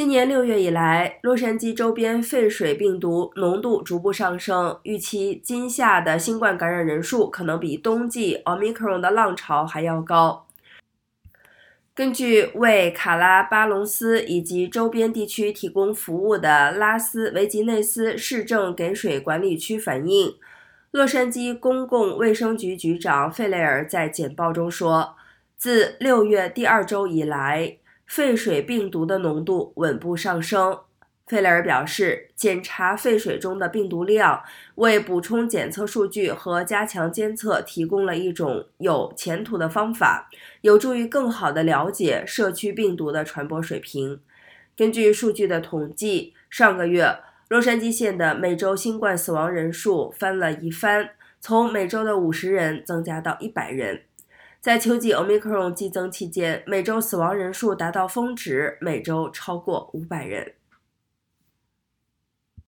今年六月以来，洛杉矶周边废水病毒浓度逐步上升，预期今夏的新冠感染人数可能比冬季奥密克戎的浪潮还要高。根据为卡拉巴隆斯以及周边地区提供服务的拉斯维吉内斯市政给水管理区反映，洛杉矶公共卫生局局长费雷尔在简报中说，自六月第二周以来。废水病毒的浓度稳步上升。费雷尔表示，检查废水中的病毒量为补充检测数据和加强监测提供了一种有前途的方法，有助于更好地了解社区病毒的传播水平。根据数据的统计，上个月洛杉矶县的每周新冠死亡人数翻了一番，从每周的五十人增加到一百人。在秋季奥密克戎激增期间，每周死亡人数达到峰值，每周超过五百人。